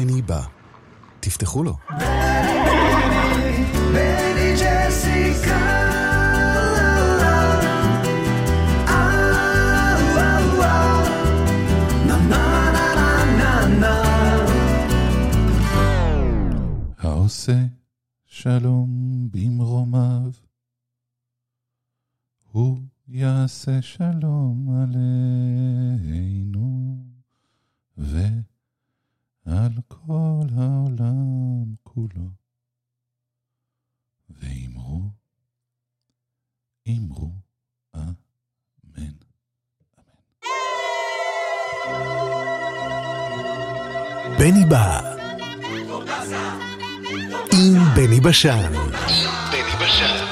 בני בא. תפתחו לו. בני, העושה שלום במרומיו, הוא יעשה שלום עליהם. בשן. בני בשן.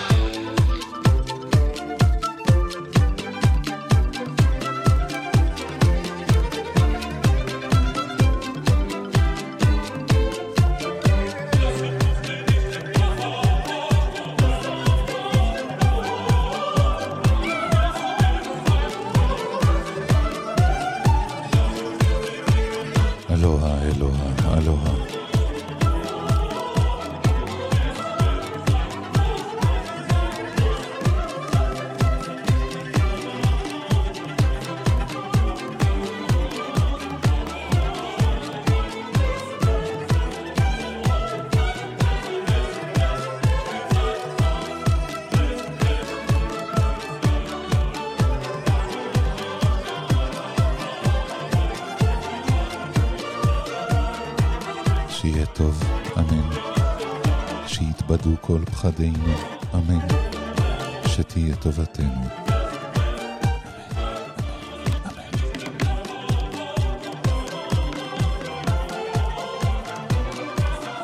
שיהיה טוב, אמן. שיתבדו כל פחדינו, אמן. שתהיה טובתנו.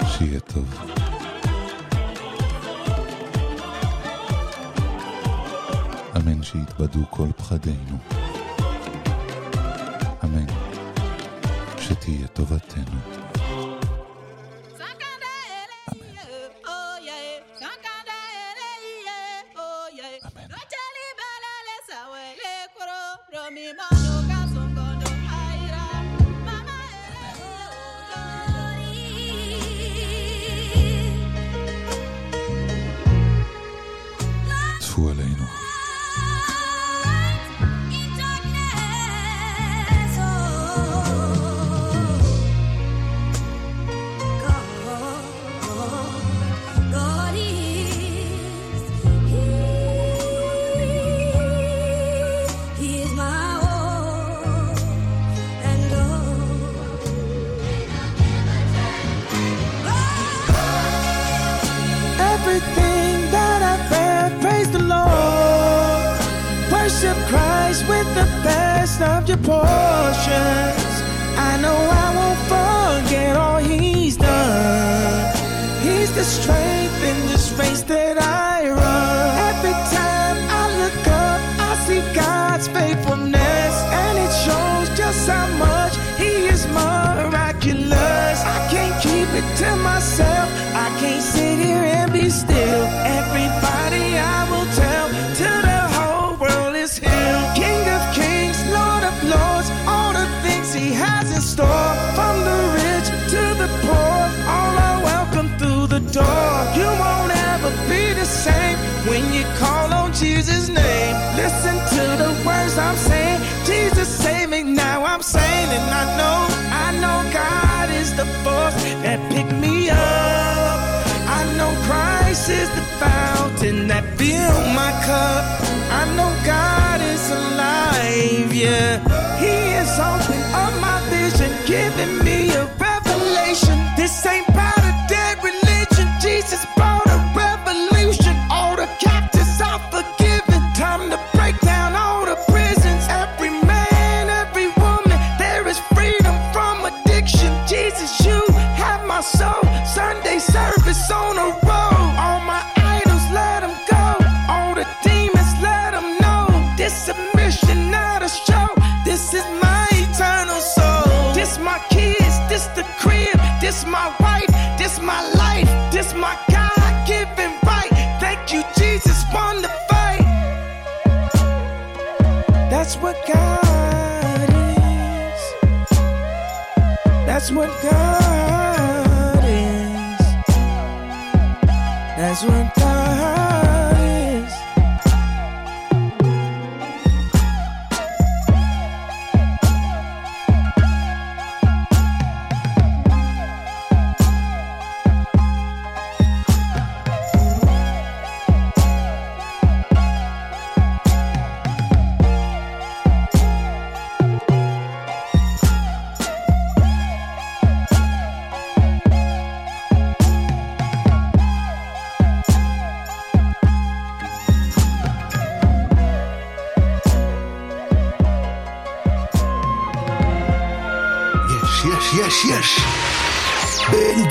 שיהיה טוב. אמן שיתבדו כל פחדינו. אמן שתהיה טובתנו. listen to the words I'm saying. Jesus save me now. I'm saying, and I know, I know God is the force that picked me up. I know Christ is the fountain that filled my cup. I know God is alive, yeah. He is opening up my vision, giving me a revelation. This ain't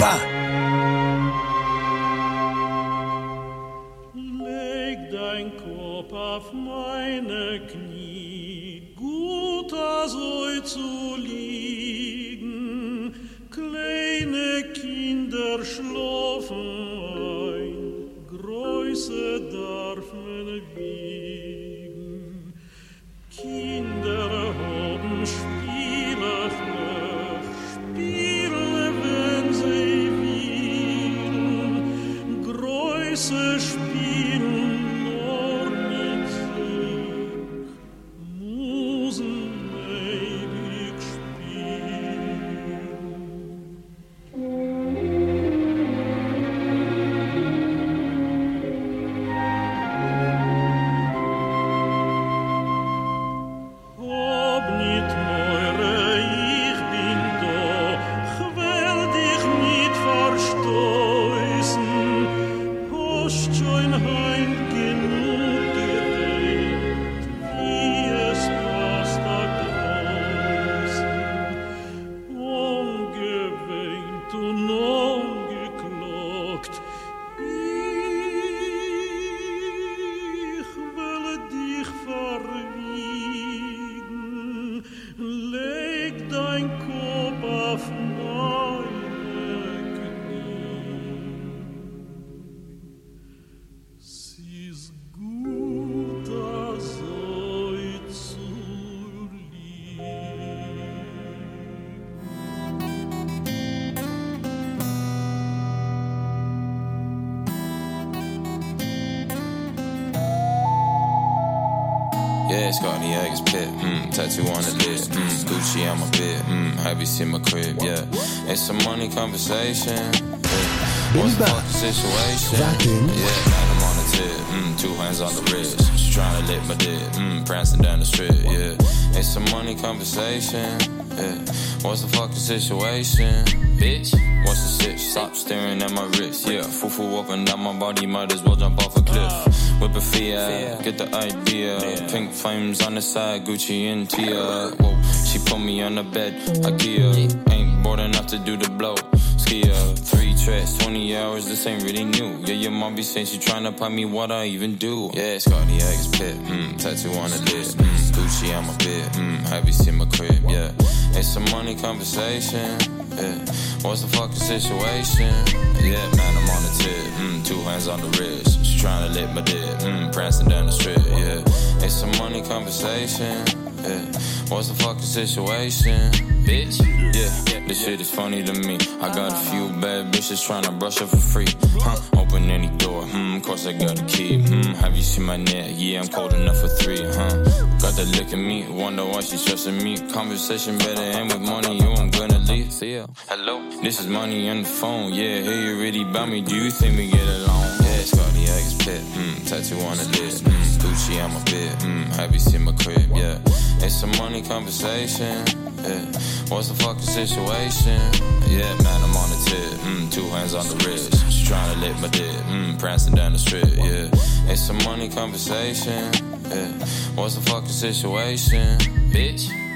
Tá. Yeah, it's got the Eggs pit, mm, tattoo on the lip, mm, Gucci on my bit, mm, have you seen my crib, yeah. It's a money conversation, yeah. What's the fucking situation? Yeah, man, I'm on the tip, mm, two hands on the wrist, just trying to lick my dick, mm, prancing down the strip, yeah. It's a money conversation, yeah. What's the fucking situation? Bitch, what's the sitch? Stop staring at my wrist, yeah. Fufu up and down my body, might as well jump off a cliff. Whip a Fiat, get the idea. Pink flames on the side, Gucci and Tia. Whoa, she put me on the bed, IKEA. Ain't bored enough to do the blow. Skia, three tracks, 20 hours, this ain't really new. Yeah, your mom be saying she tryna pop me what I even do. Yeah, Scotty Eggs pit, mm, tattoo on the lip, mm, Gucci on my bit, mm, have you seen my crib? Yeah, it's a money conversation. Yeah, what's the fucking situation? Yeah, man, I'm on the tip, mm, two hands on the wrist, just tryna lick my dick, mm, prancing down the strip. Yeah, it's a money conversation. Yeah, what's the fucking situation? Bitch, yeah, this shit is funny to me. I got a few bad bitches trying to brush up for free. Huh? Open any door, hmm, course I got a key. Hmm, have you seen my neck? Yeah, I'm cold enough for three, huh? Got that look at me, wonder why she's trusting me. Conversation better end with money, you I'm gonna leave. See ya. Hello, this is money on the phone. Yeah, hey, you really about me? Do you think we get along? Pit, hmm, tattoo on the lip, hmm, Gucci on my bit, hmm, have you seen my crib? Yeah, it's a money conversation. Yeah, what's the fucking situation? Yeah, man, I'm on the tip, mm, two hands on the wrist, just trying to lick my dick, mm, prancing down the strip. Yeah, it's a money conversation. Yeah, what's the fucking situation, bitch?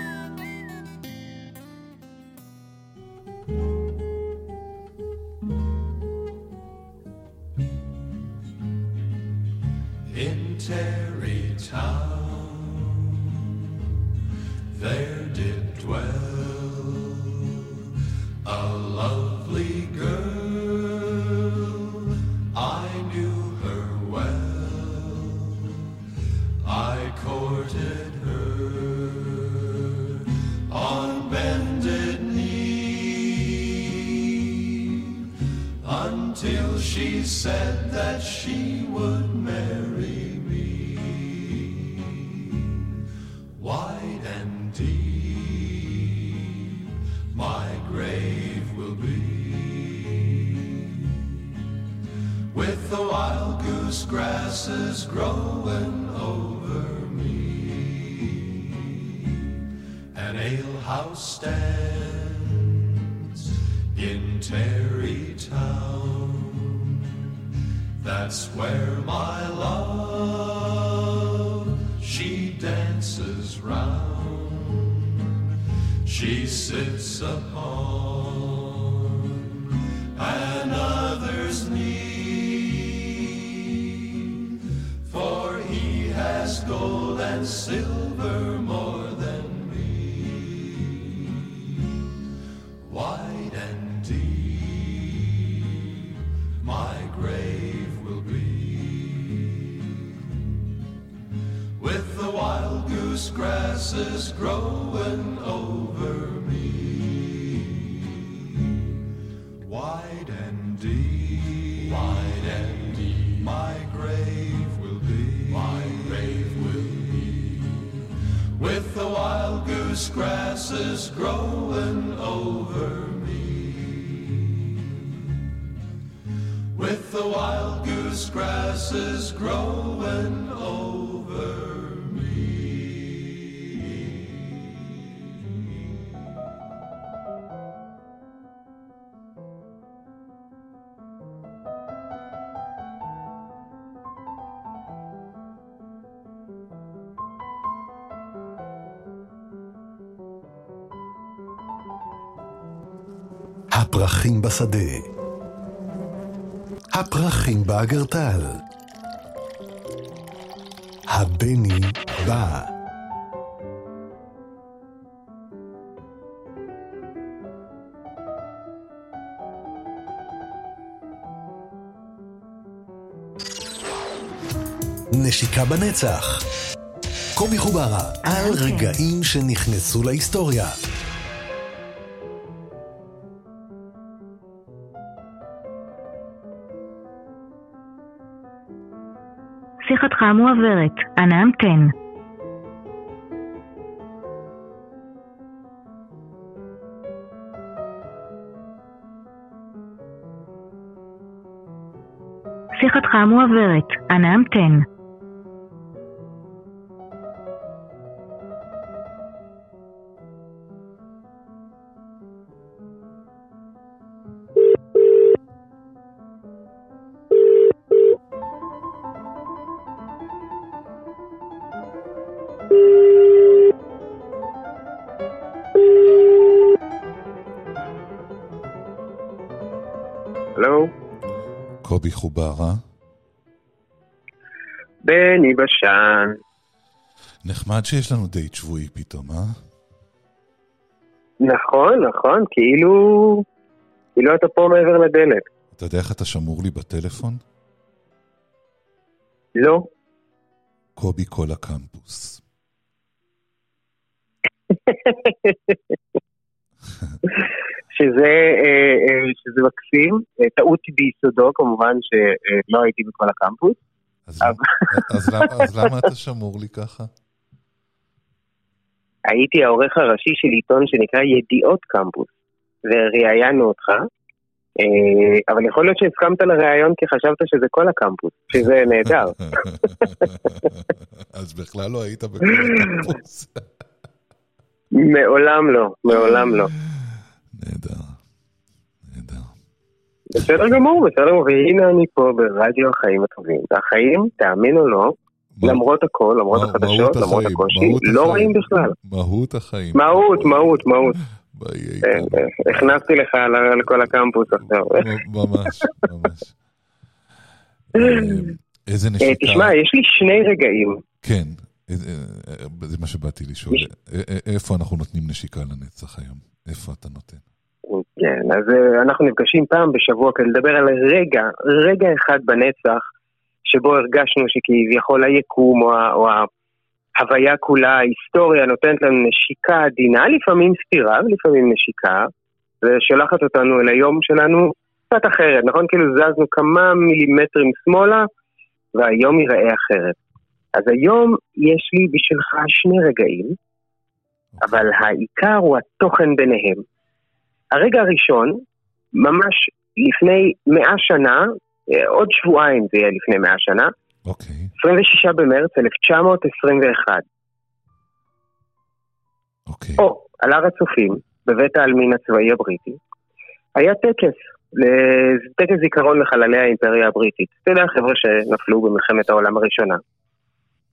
Goose grasses growing over me. Wide and deep, wide and deep, my grave will be. My grave will be. With the wild goose grasses growing over me. With the wild goose grasses growing over me. הפרחים בשדה. הפרחים באגרטל. הבני בא. נשיקה בנצח. קובי חוברה, על רגעים שנכנסו להיסטוריה. שיחתך מועברת, אנא המתן. שיחתך מועברת, אנא המתן. קובי חוברה, בני בשן. נחמד שיש לנו דייט שבועי פתאום, אה? נכון, נכון, כאילו... כאילו אתה פה מעבר לדלת. אתה יודע איך אתה שמור לי בטלפון? לא. קובי כל הקמפוס. שזה, אה, אה, שזה מקסים, אה, טעות ביסודו כמובן שלא הייתי בכל הקמפוס. אז, אז, למה, אז למה אתה שמור לי ככה? הייתי העורך הראשי של עיתון שנקרא ידיעות קמפוס, וראיינו אותך, אבל יכול להיות שהסכמת לראיון כי חשבת שזה כל הקמפוס, שזה נהדר. אז בכלל לא היית בכל הקמפוס. מעולם לא, מעולם לא. נהדר, נהדר. בסדר גמור, בסדר גמור, והנה אני פה ברדיו החיים הטובים. והחיים, תאמין או לא, למרות הכל, למרות החדשות, למרות הקושי, לא. רואים בכלל. מהות החיים. מהות, מהות, מהות. אה. אה, הכנסתי לך לכל הקמפוס עכשיו. ממש, ממש. אה, איזה נשיקה. תשמע, יש לי שני רגעים. כן, זה מה שבאתי לשאול. איפה אנחנו נותנים נשיקה לנצח היום? איפה אתה נותן? כן, אז אה, אנחנו נפגשים פעם בשבוע כדי לדבר על רגע, רגע אחד בנצח, שבו הרגשנו שכביכול היקום או, ה- או ההוויה כולה, ההיסטוריה נותנת לנו נשיקה עדינה, לפעמים סתירה ולפעמים נשיקה, ושולחת אותנו אל היום שלנו קצת אחרת, נכון? כאילו זזנו כמה מילימטרים שמאלה, והיום ייראה אחרת. אז היום יש לי בשבילך שני רגעים, אבל העיקר הוא התוכן ביניהם. הרגע הראשון, ממש לפני מאה שנה, אה, עוד שבועיים זה יהיה לפני מאה שנה, אוקיי. 26 במרץ 1921. אוקיי. פה, על הר הצופים, בבית העלמין הצבאי הבריטי, היה טקס, ל- טקס זיכרון לחללי האימפריה הבריטית. אתה יודע, חבר'ה שנפלו במלחמת העולם הראשונה.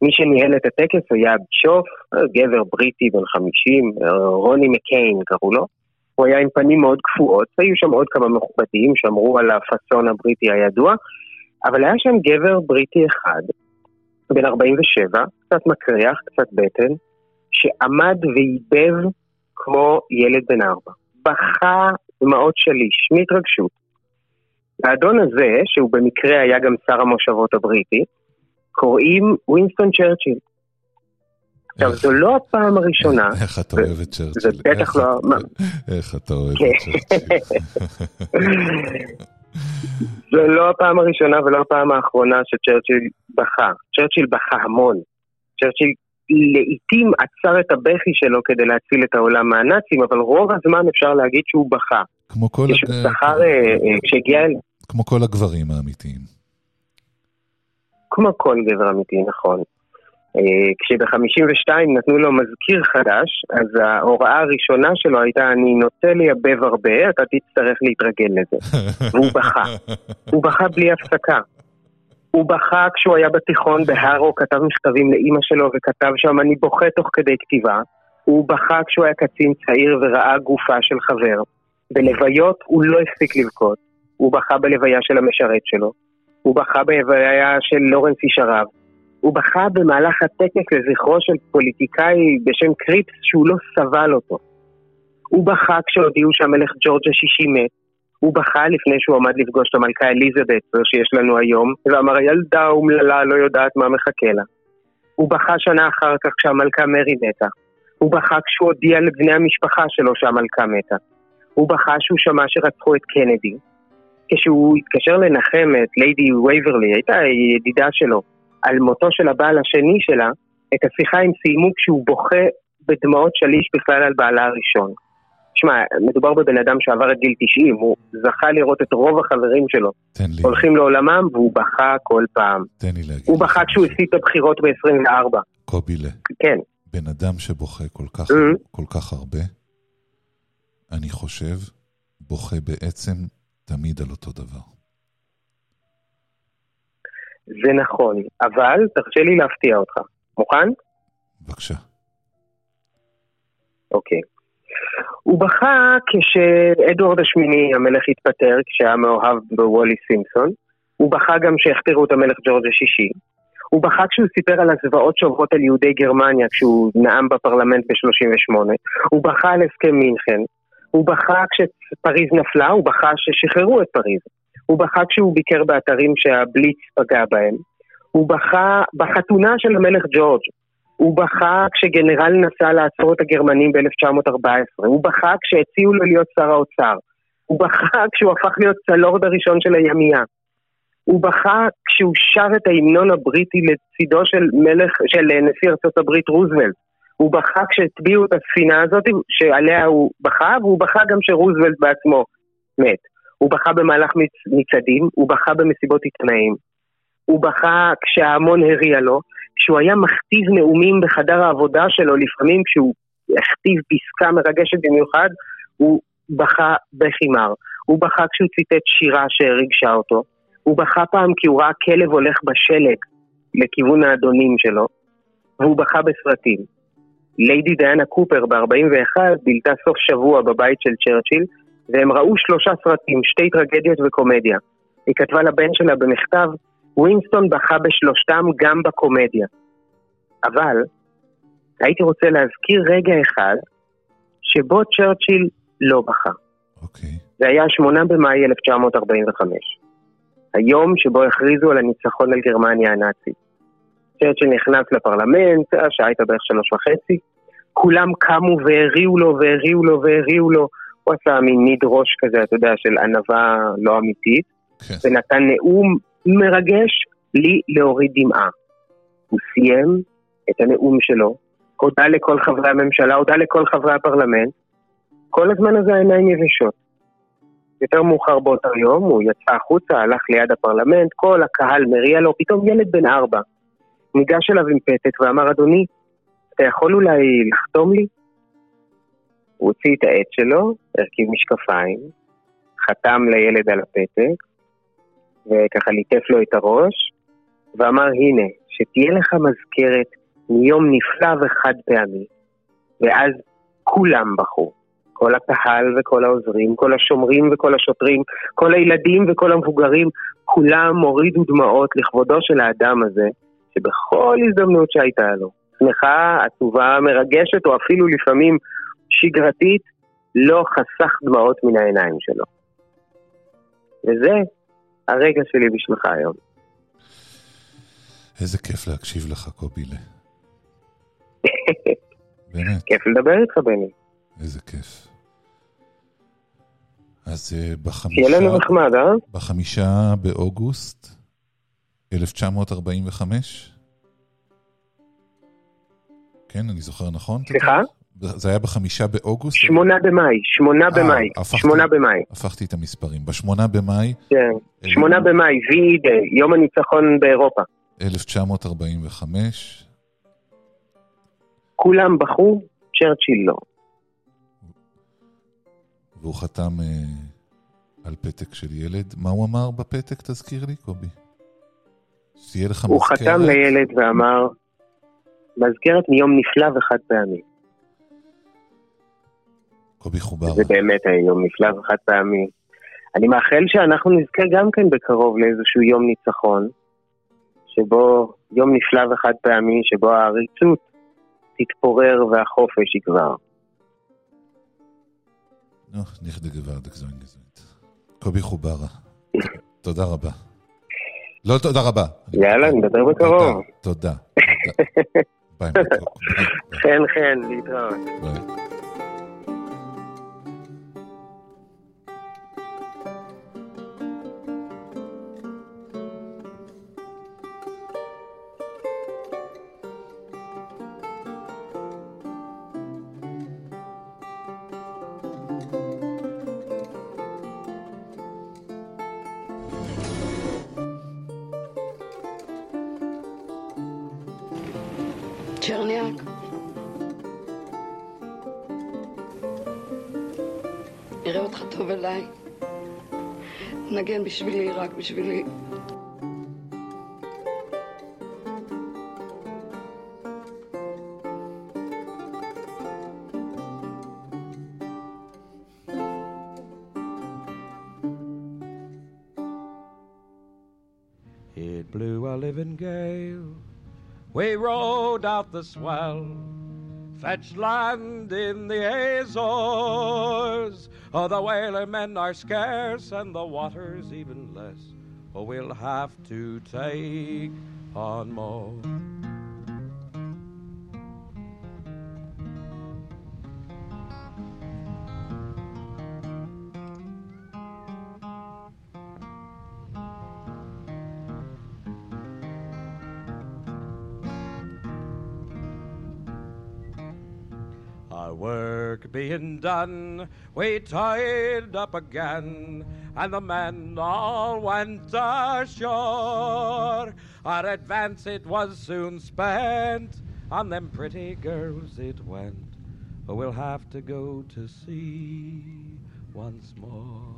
מי שניהל את הטקס היה בישוף, גבר בריטי בן 50, רוני מקיין קראו לו. הוא היה עם פנים מאוד קפואות, היו שם עוד כמה מכובדים שמרו על הפאסון הבריטי הידוע, אבל היה שם גבר בריטי אחד, בן 47, קצת מקריח, קצת בטן, שעמד ועיבב כמו ילד בן ארבע. בכה דמעות שליש, מהתרגשות. האדון הזה, שהוא במקרה היה גם שר המושבות הבריטי, קוראים ווינסטון צ'רצ'יל. עכשיו, זו לא הפעם הראשונה, איך אתה אוהב את צ'רצ'יל? זה בטח לא-? איך אתה אוהב כן. את צ'רצ'יל? זו לא הפעם הראשונה ולא הפעם האחרונה שצ'רצ'יל בכה. צ'רצ'יל בכה המון. צ'רצ'יל לעיתים עצר את הבכי שלו כדי להציל את העולם מהנאצים, אבל רוב הזמן אפשר להגיד שהוא בכה. כמו כל כשהוא זכר, אה, אה, כשהגיע אל... כמו כל הגברים האמיתיים. כמו כל גבר אמיתי, נכון. אה, כשב-52 נתנו לו מזכיר חדש, אז ההוראה הראשונה שלו הייתה, אני נוטה לייבב הרבה, אתה תצטרך להתרגל לזה. והוא בכה. הוא בכה בלי הפסקה. הוא בכה כשהוא היה בתיכון בהארו, כתב מכתבים לאימא שלו וכתב שם אני בוכה תוך כדי כתיבה. הוא בכה כשהוא היה קצין צעיר וראה גופה של חבר. בלוויות הוא לא הפסיק לבכות. הוא בכה בלוויה של המשרת שלו. הוא בכה בלוויה של לורנס איש הרב. הוא בכה במהלך הטקס לזכרו של פוליטיקאי בשם קריפס שהוא לא סבל אותו. הוא בכה כשהודיעו שהמלך ג'ורג' השישי מת. הוא בכה לפני שהוא עמד לפגוש את המלכה אליזבת, זו שיש לנו היום, ואמר הילדה האומללה לא יודעת מה מחכה לה. הוא בכה שנה אחר כך כשהמלכה מרי מתה. הוא בכה כשהוא הודיע לבני המשפחה שלו שהמלכה מתה. הוא בכה שהוא שמע שרצחו את קנדי. כשהוא התקשר לנחם את ליידי וייברלי, הייתה ידידה שלו, על מותו של הבעל השני שלה, את השיחה הם סיימו כשהוא בוכה בדמעות שליש בכלל על בעלה הראשון. שמע, מדובר בבן אדם שעבר את גיל 90, הוא זכה לראות את רוב החברים שלו תן לי, הולכים לעולמם והוא בכה כל פעם. תן לי להגיד. הוא בכה כשהוא. הפסיד את הבחירות ב-24. קובילה, כן, בן אדם שבוכה כל כך, Mhm. כל כך הרבה, אני חושב, בוכה בעצם תמיד על אותו דבר. זה נכון, אבל תרשה לי להפתיע אותך. מוכן? בבקשה. אוקיי. הוא בכה כשאדוארד השמיני, המלך התפטר, כשהיה מאוהב בוולי סימפסון. הוא בכה גם שהכתירו את המלך ג'ורג' השישי. הוא בכה כשהוא סיפר על הזוועות שעוברות על יהודי גרמניה כשהוא נאם בפרלמנט ב-38. הוא בכה על הסכם מינכן. הוא בכה כשפריז נפלה, הוא בכה ששחררו את פריז. הוא בכה כשהוא ביקר באתרים שהבליץ פגע בהם. הוא בכה בחתונה של המלך ג'ורג'. הוא בכה כשגנרל נסע לעצור את הגרמנים ב-1914. הוא בכה כשהציעו לו להיות שר האוצר. הוא בכה כשהוא הפך להיות צלורד הראשון של הימייה. הוא בכה כשהוא שר את ההמנון הבריטי לצידו של מלך, של נשיא ארצות הברית רוזוולט. הוא בכה כשהטביעו את הספינה הזאת שעליה הוא בכה, והוא בכה גם שרוזוולט בעצמו מת. הוא בכה במהלך מצ... מצעדים, הוא בכה במסיבות עיתונאים. הוא בכה כשההמון הריע לו, כשהוא היה מכתיב נאומים בחדר העבודה שלו, לפעמים כשהוא הכתיב פסקה מרגשת במיוחד, הוא בכה בכי מר. הוא בכה כשהוא ציטט שירה שריגשה אותו. הוא בכה פעם כי הוא ראה כלב הולך בשלג לכיוון האדונים שלו, והוא בכה בסרטים. ליידי דיאנה קופר ב-41 בילתה סוף שבוע בבית של צ'רצ'יל, והם ראו שלושה סרטים, שתי טרגדיות וקומדיה. היא כתבה לבן שלה במכתב, ווינסטון בכה בשלושתם גם בקומדיה. אבל הייתי רוצה להזכיר רגע אחד שבו צ'רצ'יל לא בכה. אוקיי. זה היה 8 במאי 1945. היום שבו הכריזו על הניצחון על גרמניה הנאצית. צ'רצ'יל נכנס לפרלמנט, השעה הייתה בערך שלוש וחצי, כולם קמו והריעו לו והריעו לו והריעו לו, הוא עשה מין ניד ראש כזה, אתה יודע, של ענווה לא אמיתית, כן. ונתן נאום מרגש לי להוריד דמעה. הוא סיים את הנאום שלו, הודה לכל חברי הממשלה, הודה לכל חברי הפרלמנט, כל הזמן הזה העיניים יבשות. יותר מאוחר באותו יום הוא יצא החוצה, הלך ליד הפרלמנט, כל הקהל מריע לו, פתאום ילד בן ארבע ניגש אליו עם פתק ואמר, אדוני, אתה יכול אולי לחתום לי? הוא הוציא את העט שלו, הרכיב משקפיים, חתם לילד על הפתק, וככה ליטף לו את הראש, ואמר, הנה, שתהיה לך מזכרת מיום נפלא וחד פעמי. ואז כולם בכו. כל הקהל וכל העוזרים, כל השומרים וכל השוטרים, כל הילדים וכל המבוגרים, כולם הורידו דמעות לכבודו של האדם הזה, שבכל הזדמנות שהייתה לו, שמחה, עצובה, מרגשת, או אפילו לפעמים שגרתית, לא חסך דמעות מן העיניים שלו. וזה הרגע שלי בשבילך היום. איזה כיף להקשיב לך, קובילה. באמת, כיף לדבר איתך, בני. איזה כיף. אז אה, בחמישה... שיהיה לנו נחמד, אה? בחמישה באוגוסט 1945? כן, אני זוכר נכון? סליחה? זה היה בחמישה באוגוסט? שמונה במאי, שמונה אה, במאי, שמונה במאי, הפכתי את המספרים. בשמונה במאי כן. שמונה במאי, V-Day, יום הניצחון באירופה. 1945, כולם בכו, צ'רצ'יל לא. והוא חתם אה, על פתק של ילד. מה הוא אמר בפתק, תזכיר לי, קובי? שיהיה לך הוא מזכרת. חתם לילד ואמר, מזכרת מיום נפלא וחד פעמי. קובי חובר. זה באמת היה יום נפלא וחד פעמי. אני מאחל שאנחנו נזכה גם כן בקרוב לאיזשהו יום ניצחון, שבו יום נפלא וחד פעמי, שבו העריצות תתפורר והחופש יגבר. נו, נכדה גווארדק זוין גזוינט. קובי חוברה. תודה רבה. לא תודה רבה. יאללה, נדבר בקרוב. תודה. ביי, חן חן, להתראות. ביי. צ'רניאק. נראה אותך טוב אליי. נגן בשבילי, רק בשבילי. Out the swell, Fetch land in the Azores. Oh, the whaler men are scarce and the water's even less. Oh, we'll have to take on more. Being done, we tied up again, and the men all went ashore. Our advance it was soon spent, on them pretty girls it went. We'll have to go to sea once more.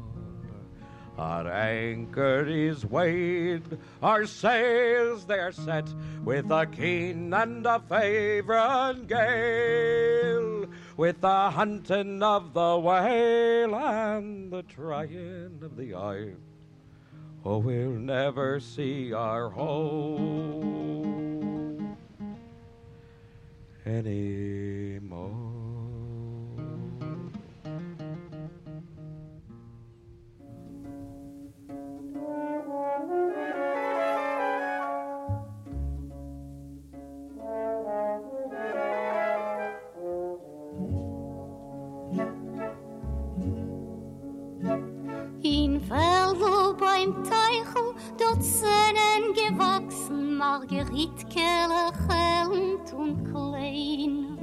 Our anchor is weighed, our sails they are set with a keen and a favouring gale, with the hunting of the whale and the trying of the eye. Oh, we'll never see our home anymore. beim dort Dutzenden gewachsen, Margaritkerle, Chellend und Klein.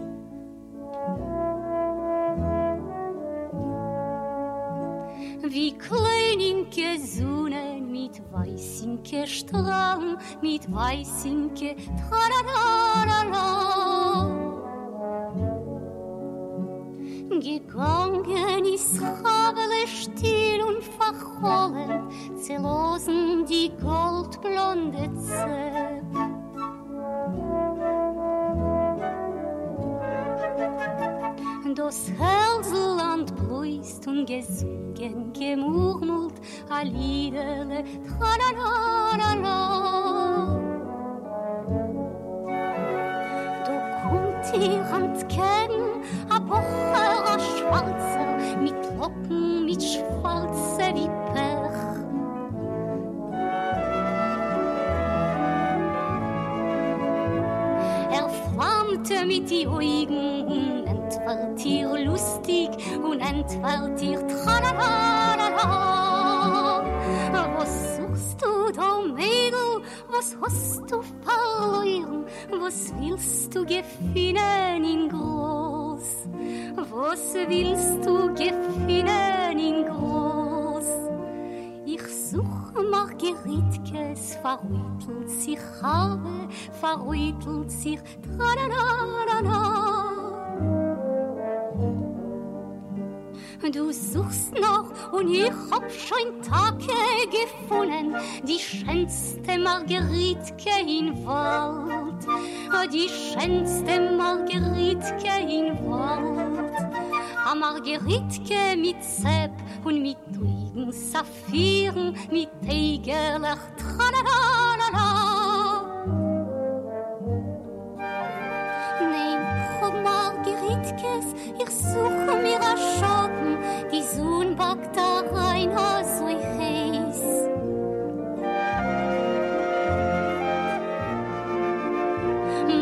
Wie kleinenke Sonne mit weißenke Strang, mit weißenke Tralalala. Gegangen ist Chabele still und verholen, zerlosen die goldblonde Zepp. Das Herzland bläust und gesungen, gemurmelt, a Liederle, tralalala. Ihr entgegen, a Bocher, a Schwarzer, mit Locken, mit Schwarze wie Pech. Er flammte mit die Augen und entwirrt ihr lustig und entwirrt ihr tralalala. Was suchst du da, Mädel? Was hast du verloren? Was willst du gefunden in groß? Was willst du gefunden in groß? Ich such Margeritkes, verrüttelt sich habe, verrüttelt sich tralalala. Du suchst noch und ich hab schon Tage gefunden, die schönste Margeritke in Wald, die schönste Margeritke in Wald. A Margeritke mit Sepp und mit ruhigen Saphiren, mit Tegerlach, tralalala. Margeritkes, ich suche mir a Schotten, die Sohn backt da rein, a so heiß.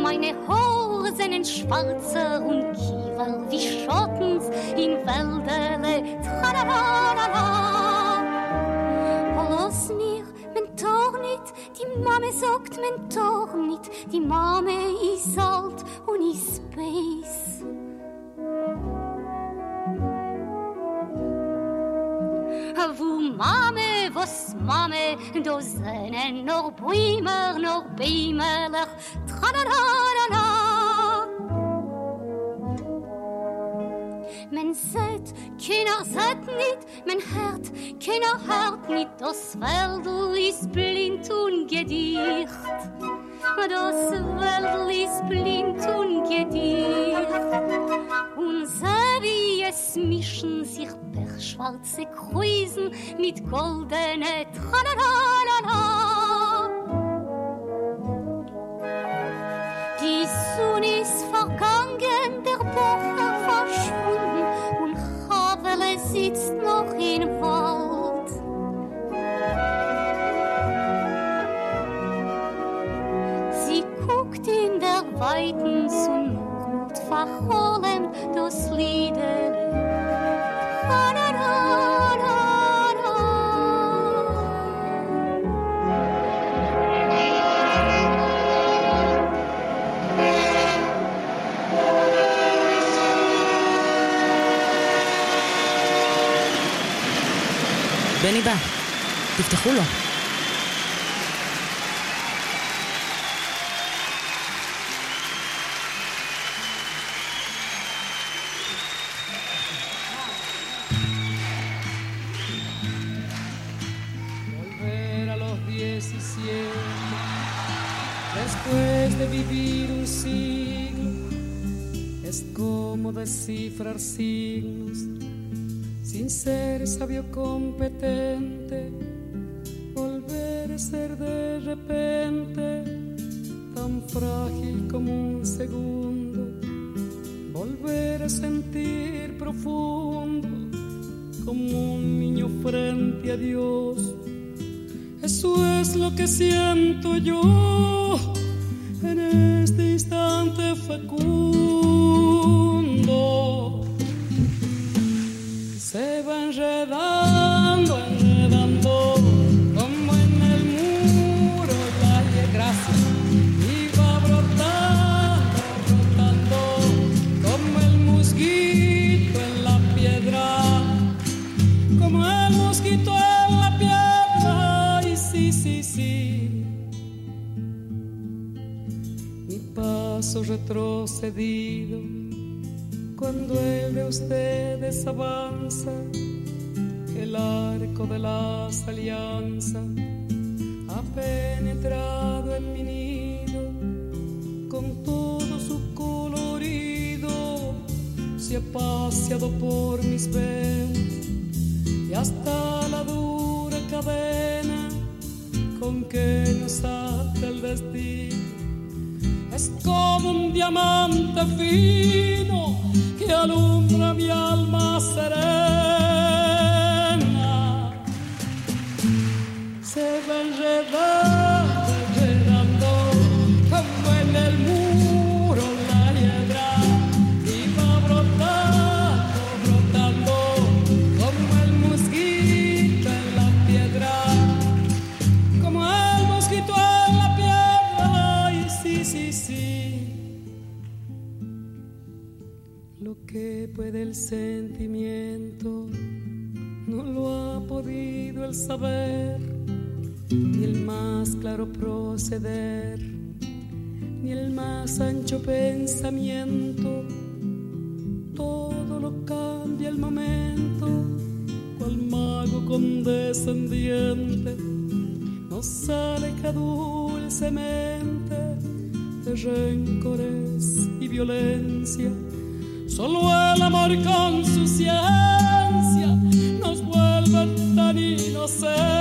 Meine Haare sind schwarze und Kiefer wie Schottens in Wäldele, tralalala. Die Mame sagt, mein Tor nicht, die Mame ist alt und ist space. Wo Mame, was Mame, da sind noch Bäume, noch Bäume, tralalala. Men seit, keiner seit nicht, men hört, keiner hört nicht, das Wäldl ist blind und gedicht. Das Wäldl ist blind und gedicht. Und so wie es mischen sich pechschwarze Kreusen mit goldene Tralalala. Sitzt noch im Wald. Sie guckt in der weiten Sonne und verholen das Lieder. בני בא, תפתחו לו. Dios. Eso es lo que siento yo retrocedido. Cuando el de ustedes avanza, el arco de las alianzas ha penetrado en mi nido. Con todo su colorido, se ha paseado por mis venas y hasta la dura cadena con que nos ata el destino es como un diamante fino que alumbra mi alma serena. Que puede el sentimiento no lo ha podido el saber, ni el más claro proceder, ni el más ancho pensamiento. Todo lo cambia el momento, cual mago condescendiente nos aleja dulcemente de rencores y violencia. Solo el amor con su ciencia nos vuelve tan inocentes.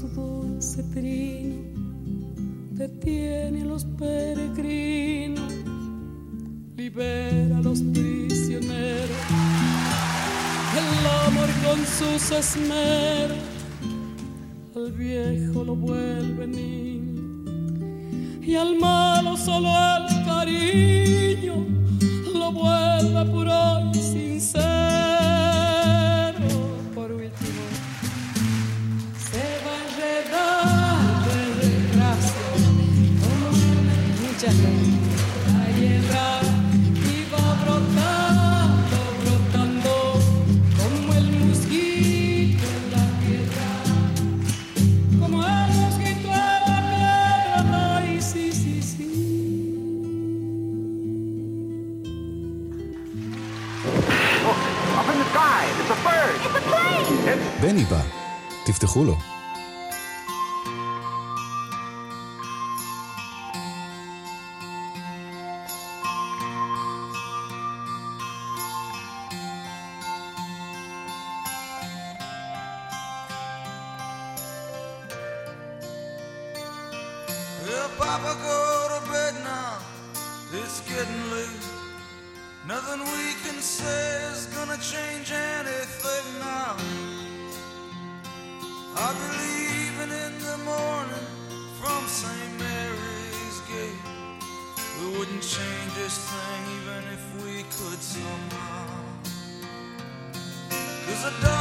Su dulce trino, detiene a los peregrinos, libera a los prisioneros. El amor con sus esmeros al viejo lo vuelve niño y al malo solo el cariño lo vuelve puro בני בא, תפתחו לו. Papa, go to bed now. It's getting late. Nothing we can say is gonna change anything now. I'll be leaving in the morning from St. Mary's Gate. We wouldn't change this thing even if we could somehow. Cause the darkness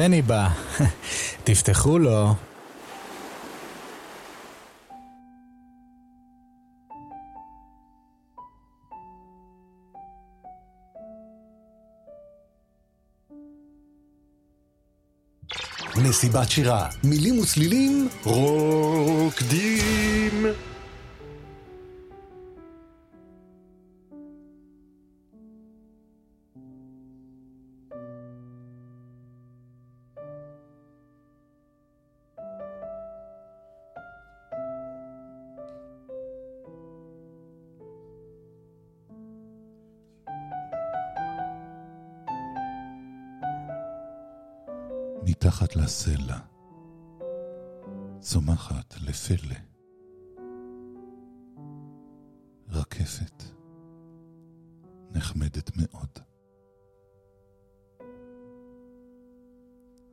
בני בא, תפתחו לו. מסיבת שירה, מילים וצלילים, רוקדים. מתחת לסלע, צומחת לפלא, רקפת, נחמדת מאוד,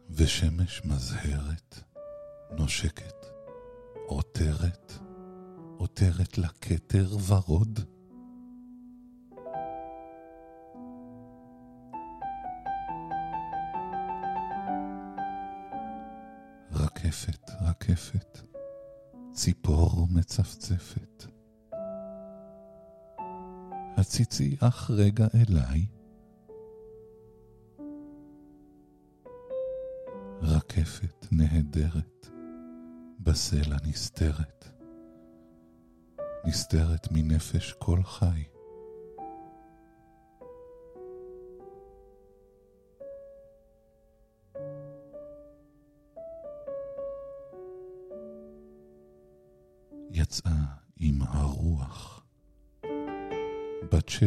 ושמש מזהרת, נושקת, עותרת, עותרת לכתר ורוד. רקפת, רקפת, ציפור מצפצפת. הציצי אך רגע אליי. רקפת נהדרת, בסלע נסתרת, נסתרת מנפש כל חי.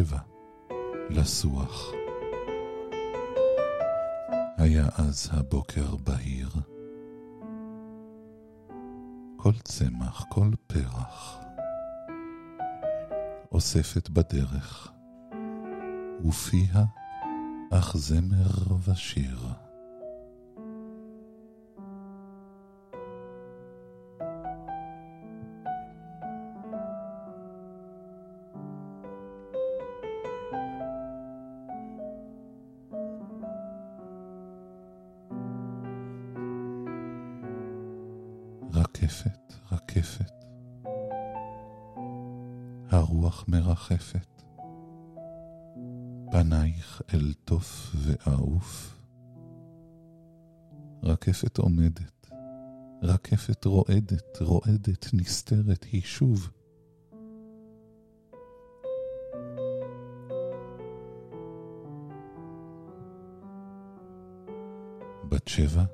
שבע לסוח. היה אז הבוקר בהיר. כל צמח, כל פרח, אוספת בדרך, ופיה אך זמר ושיר. רועדת, רועדת, נסתרת, היא שוב. בת שבע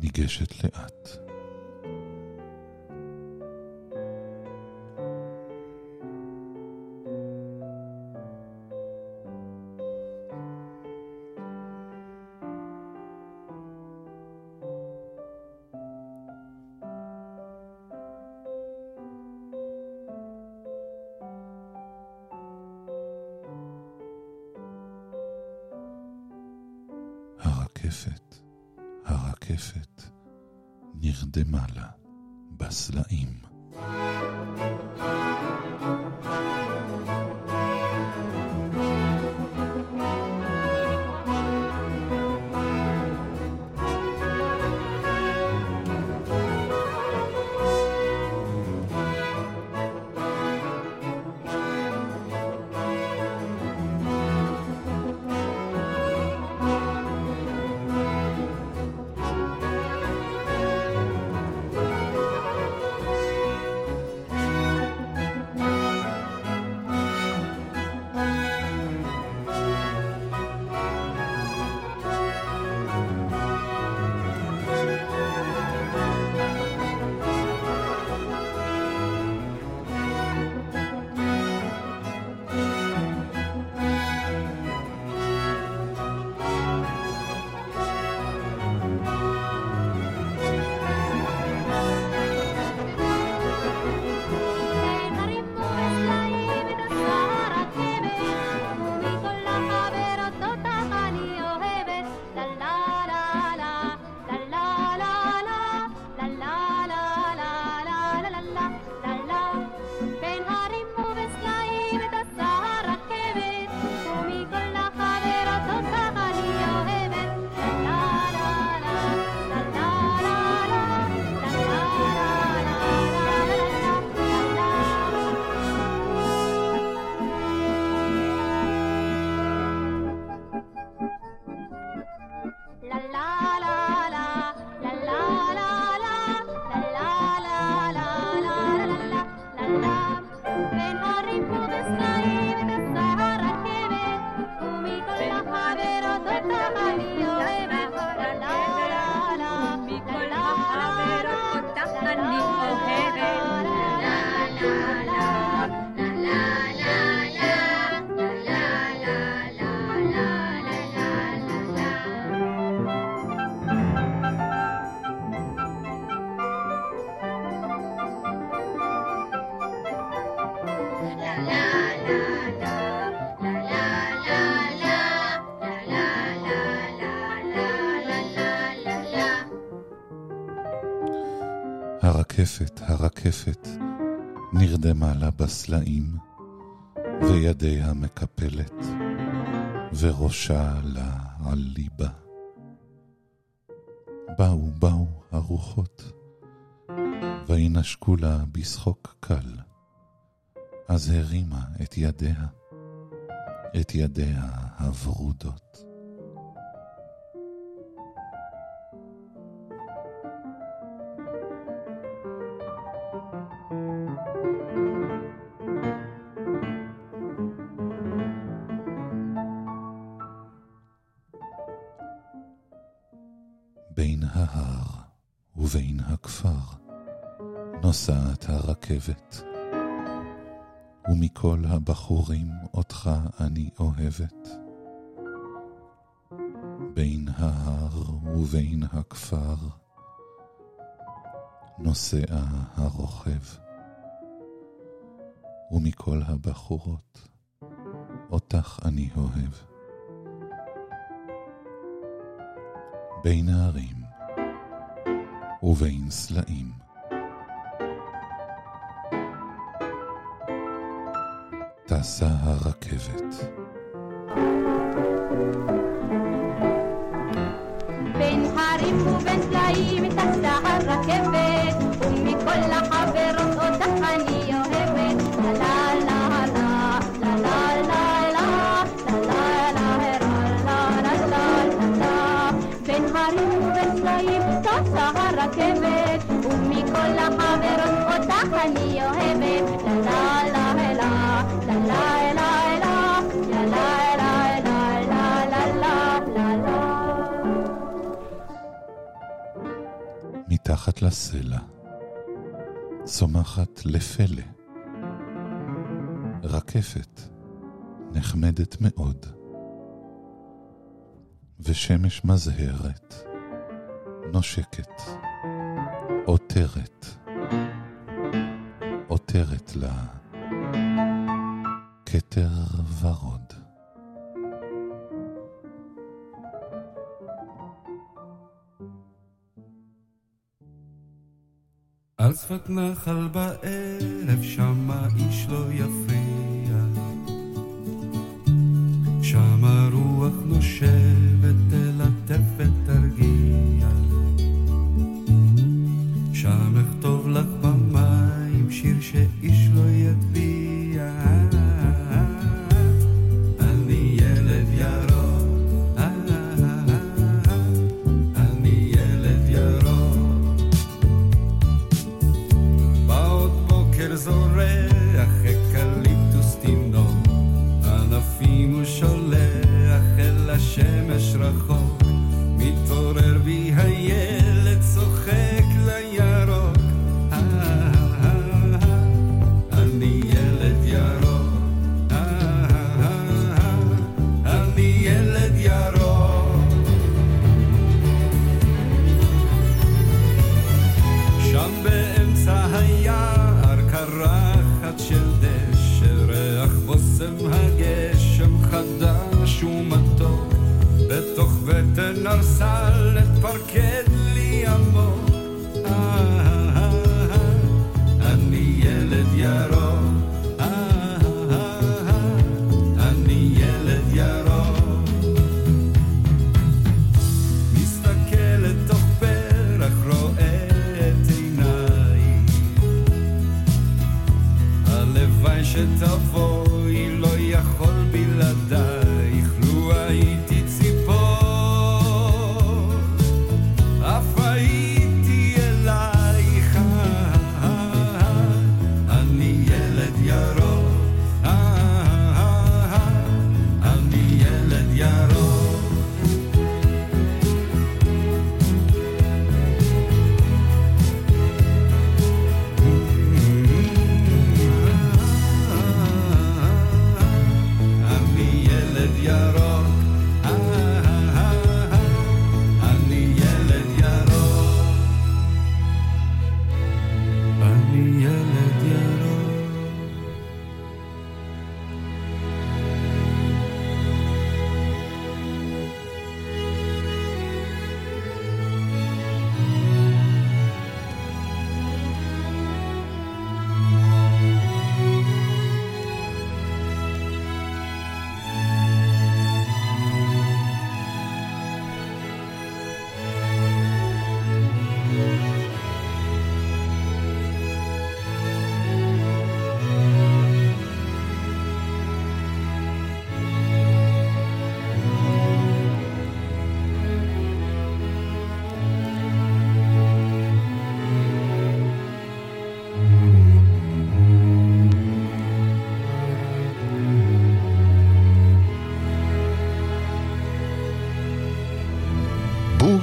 ניגשת לאט. הרקפת, נרדמה לה בסלעים, וידיה מקפלת, וראשה לה על ליבה. באו, באו הרוחות, וינשקו לה בשחוק קל, אז הרימה את ידיה, את ידיה הוורודות. ובין הכפר נוסעת הרכבת, ומכל הבחורים אותך אני אוהבת. בין ההר ובין הכפר נוסע הרוכב, ומכל הבחורות אותך אני אוהב. בין הערים ובין סלעים. טסה הרכבת. בין הרים ובין סלעים טסה הרכבת, לסלע. צומחת לפלא. רקפת נחמדת מאוד, ושמש מזהרת, נושקת, עותרת, עותרת לה כתר ורוד. על שפת נחל בערב, שמה איש לא יפריע. שמה רוח נושבת.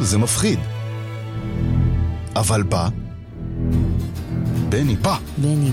זה מפחיד. אבל בא... בני בא. בני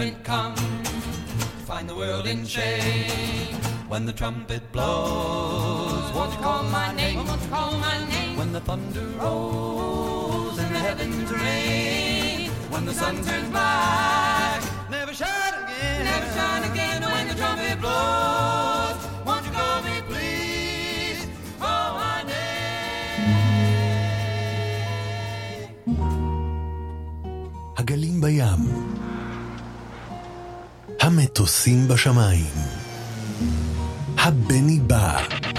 judgment comes, find the world in shame. When the trumpet blows, won't you call my name? Won't you call my name? When the thunder rolls and the heavens rain, when the sun turns black, never shine again. Never shine again when the trumpet blows. מטוסים בשמיים. הבני בא.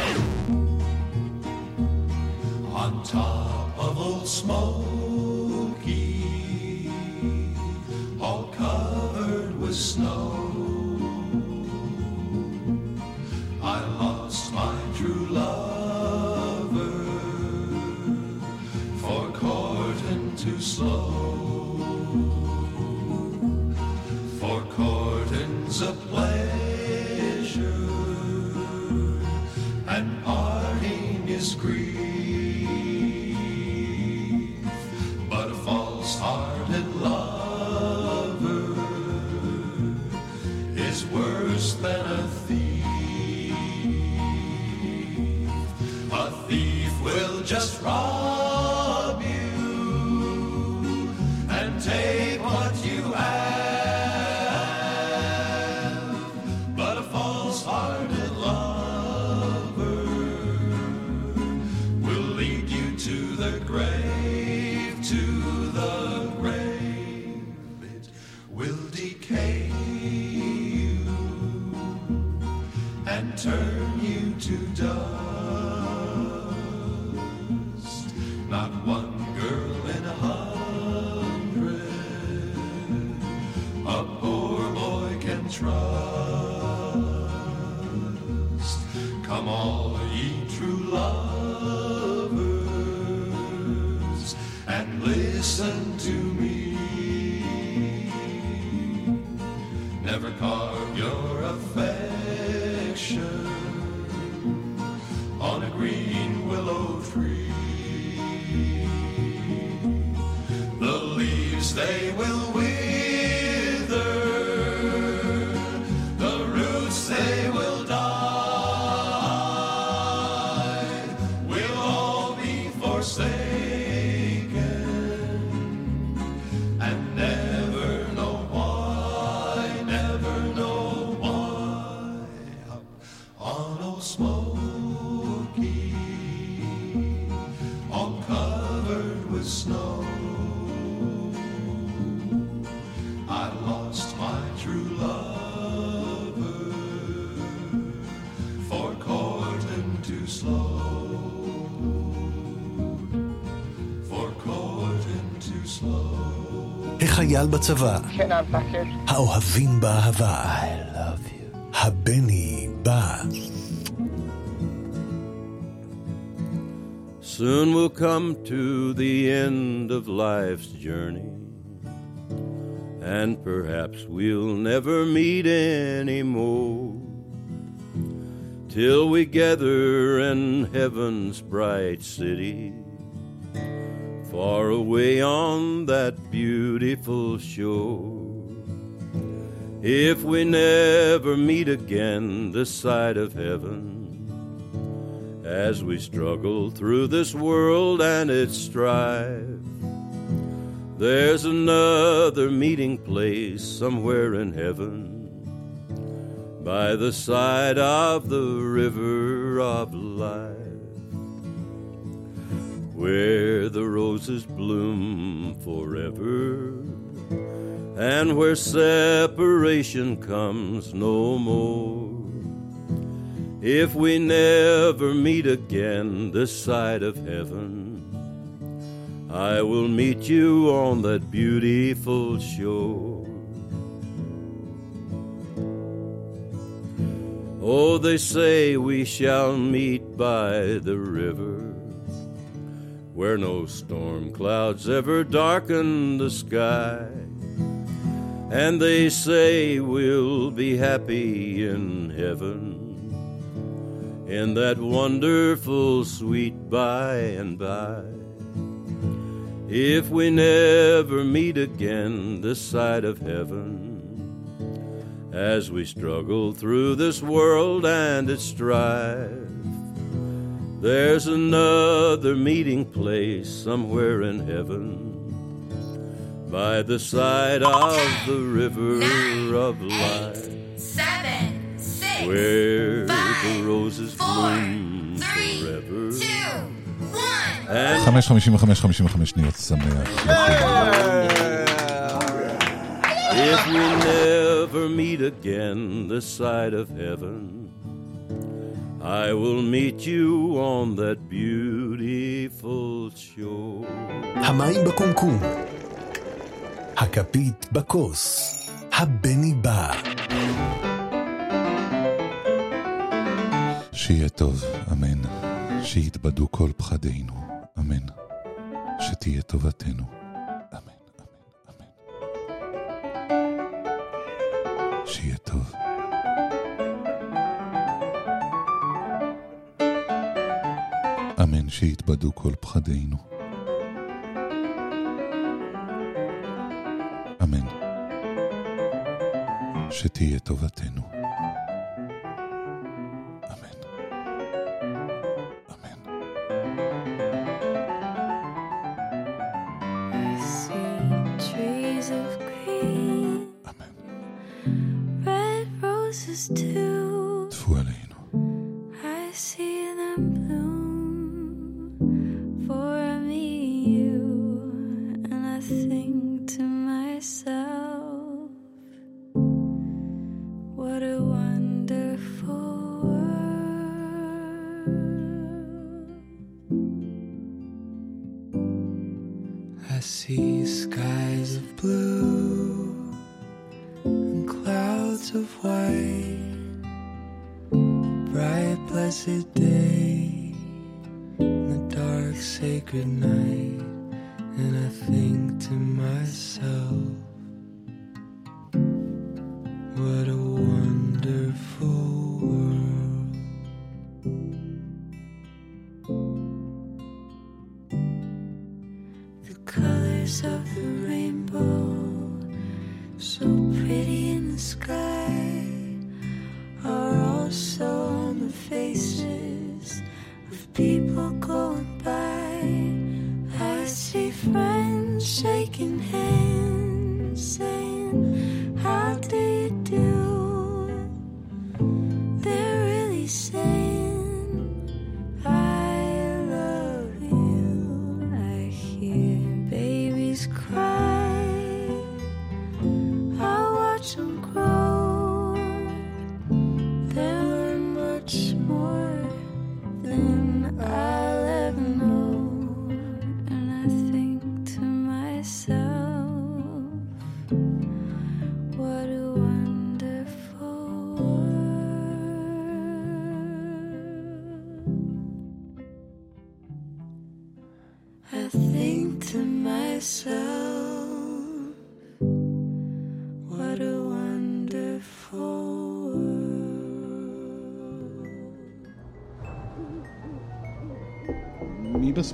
החייל בצבא, כן, המפקד. האוהבים באהבה, הבני בא. Soon we'll come to the end of life's journey, and perhaps we'll never meet anymore. Till we gather in heaven's bright city, far away on that beautiful shore. If we never meet again this side of heaven, as we struggle through this world and its strife. There's another meeting place somewhere in heaven by the side of the river of life where the roses bloom forever and where separation comes no more. If we never meet again this side of heaven, I will meet you on that beautiful shore. Oh, they say we shall meet by the river, where no storm clouds ever darken the sky. And they say we'll be happy in heaven in that wonderful sweet by and by. If we never meet again this side of heaven, as we struggle through this world and its strife, there's another meeting place somewhere in heaven by the side of the river of life seven, six, where five, the roses bloom forever. And 5.55 שניות, שמח. if we never meet again this side of heaven, I will meet you on that beautiful shore. המים בקומקום, הכפית בכוס, הבני בא. שיהיה טוב, אמן. שיתבדו כל פחדינו, אמן. שתהיה טובתנו, שיהיה טוב. אמן שיתבדו כל פחדינו. אמן. שתהיה טובתנו. my blessed day the dark sacred night, and I think to myself, what a wonderful.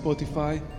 Spotify.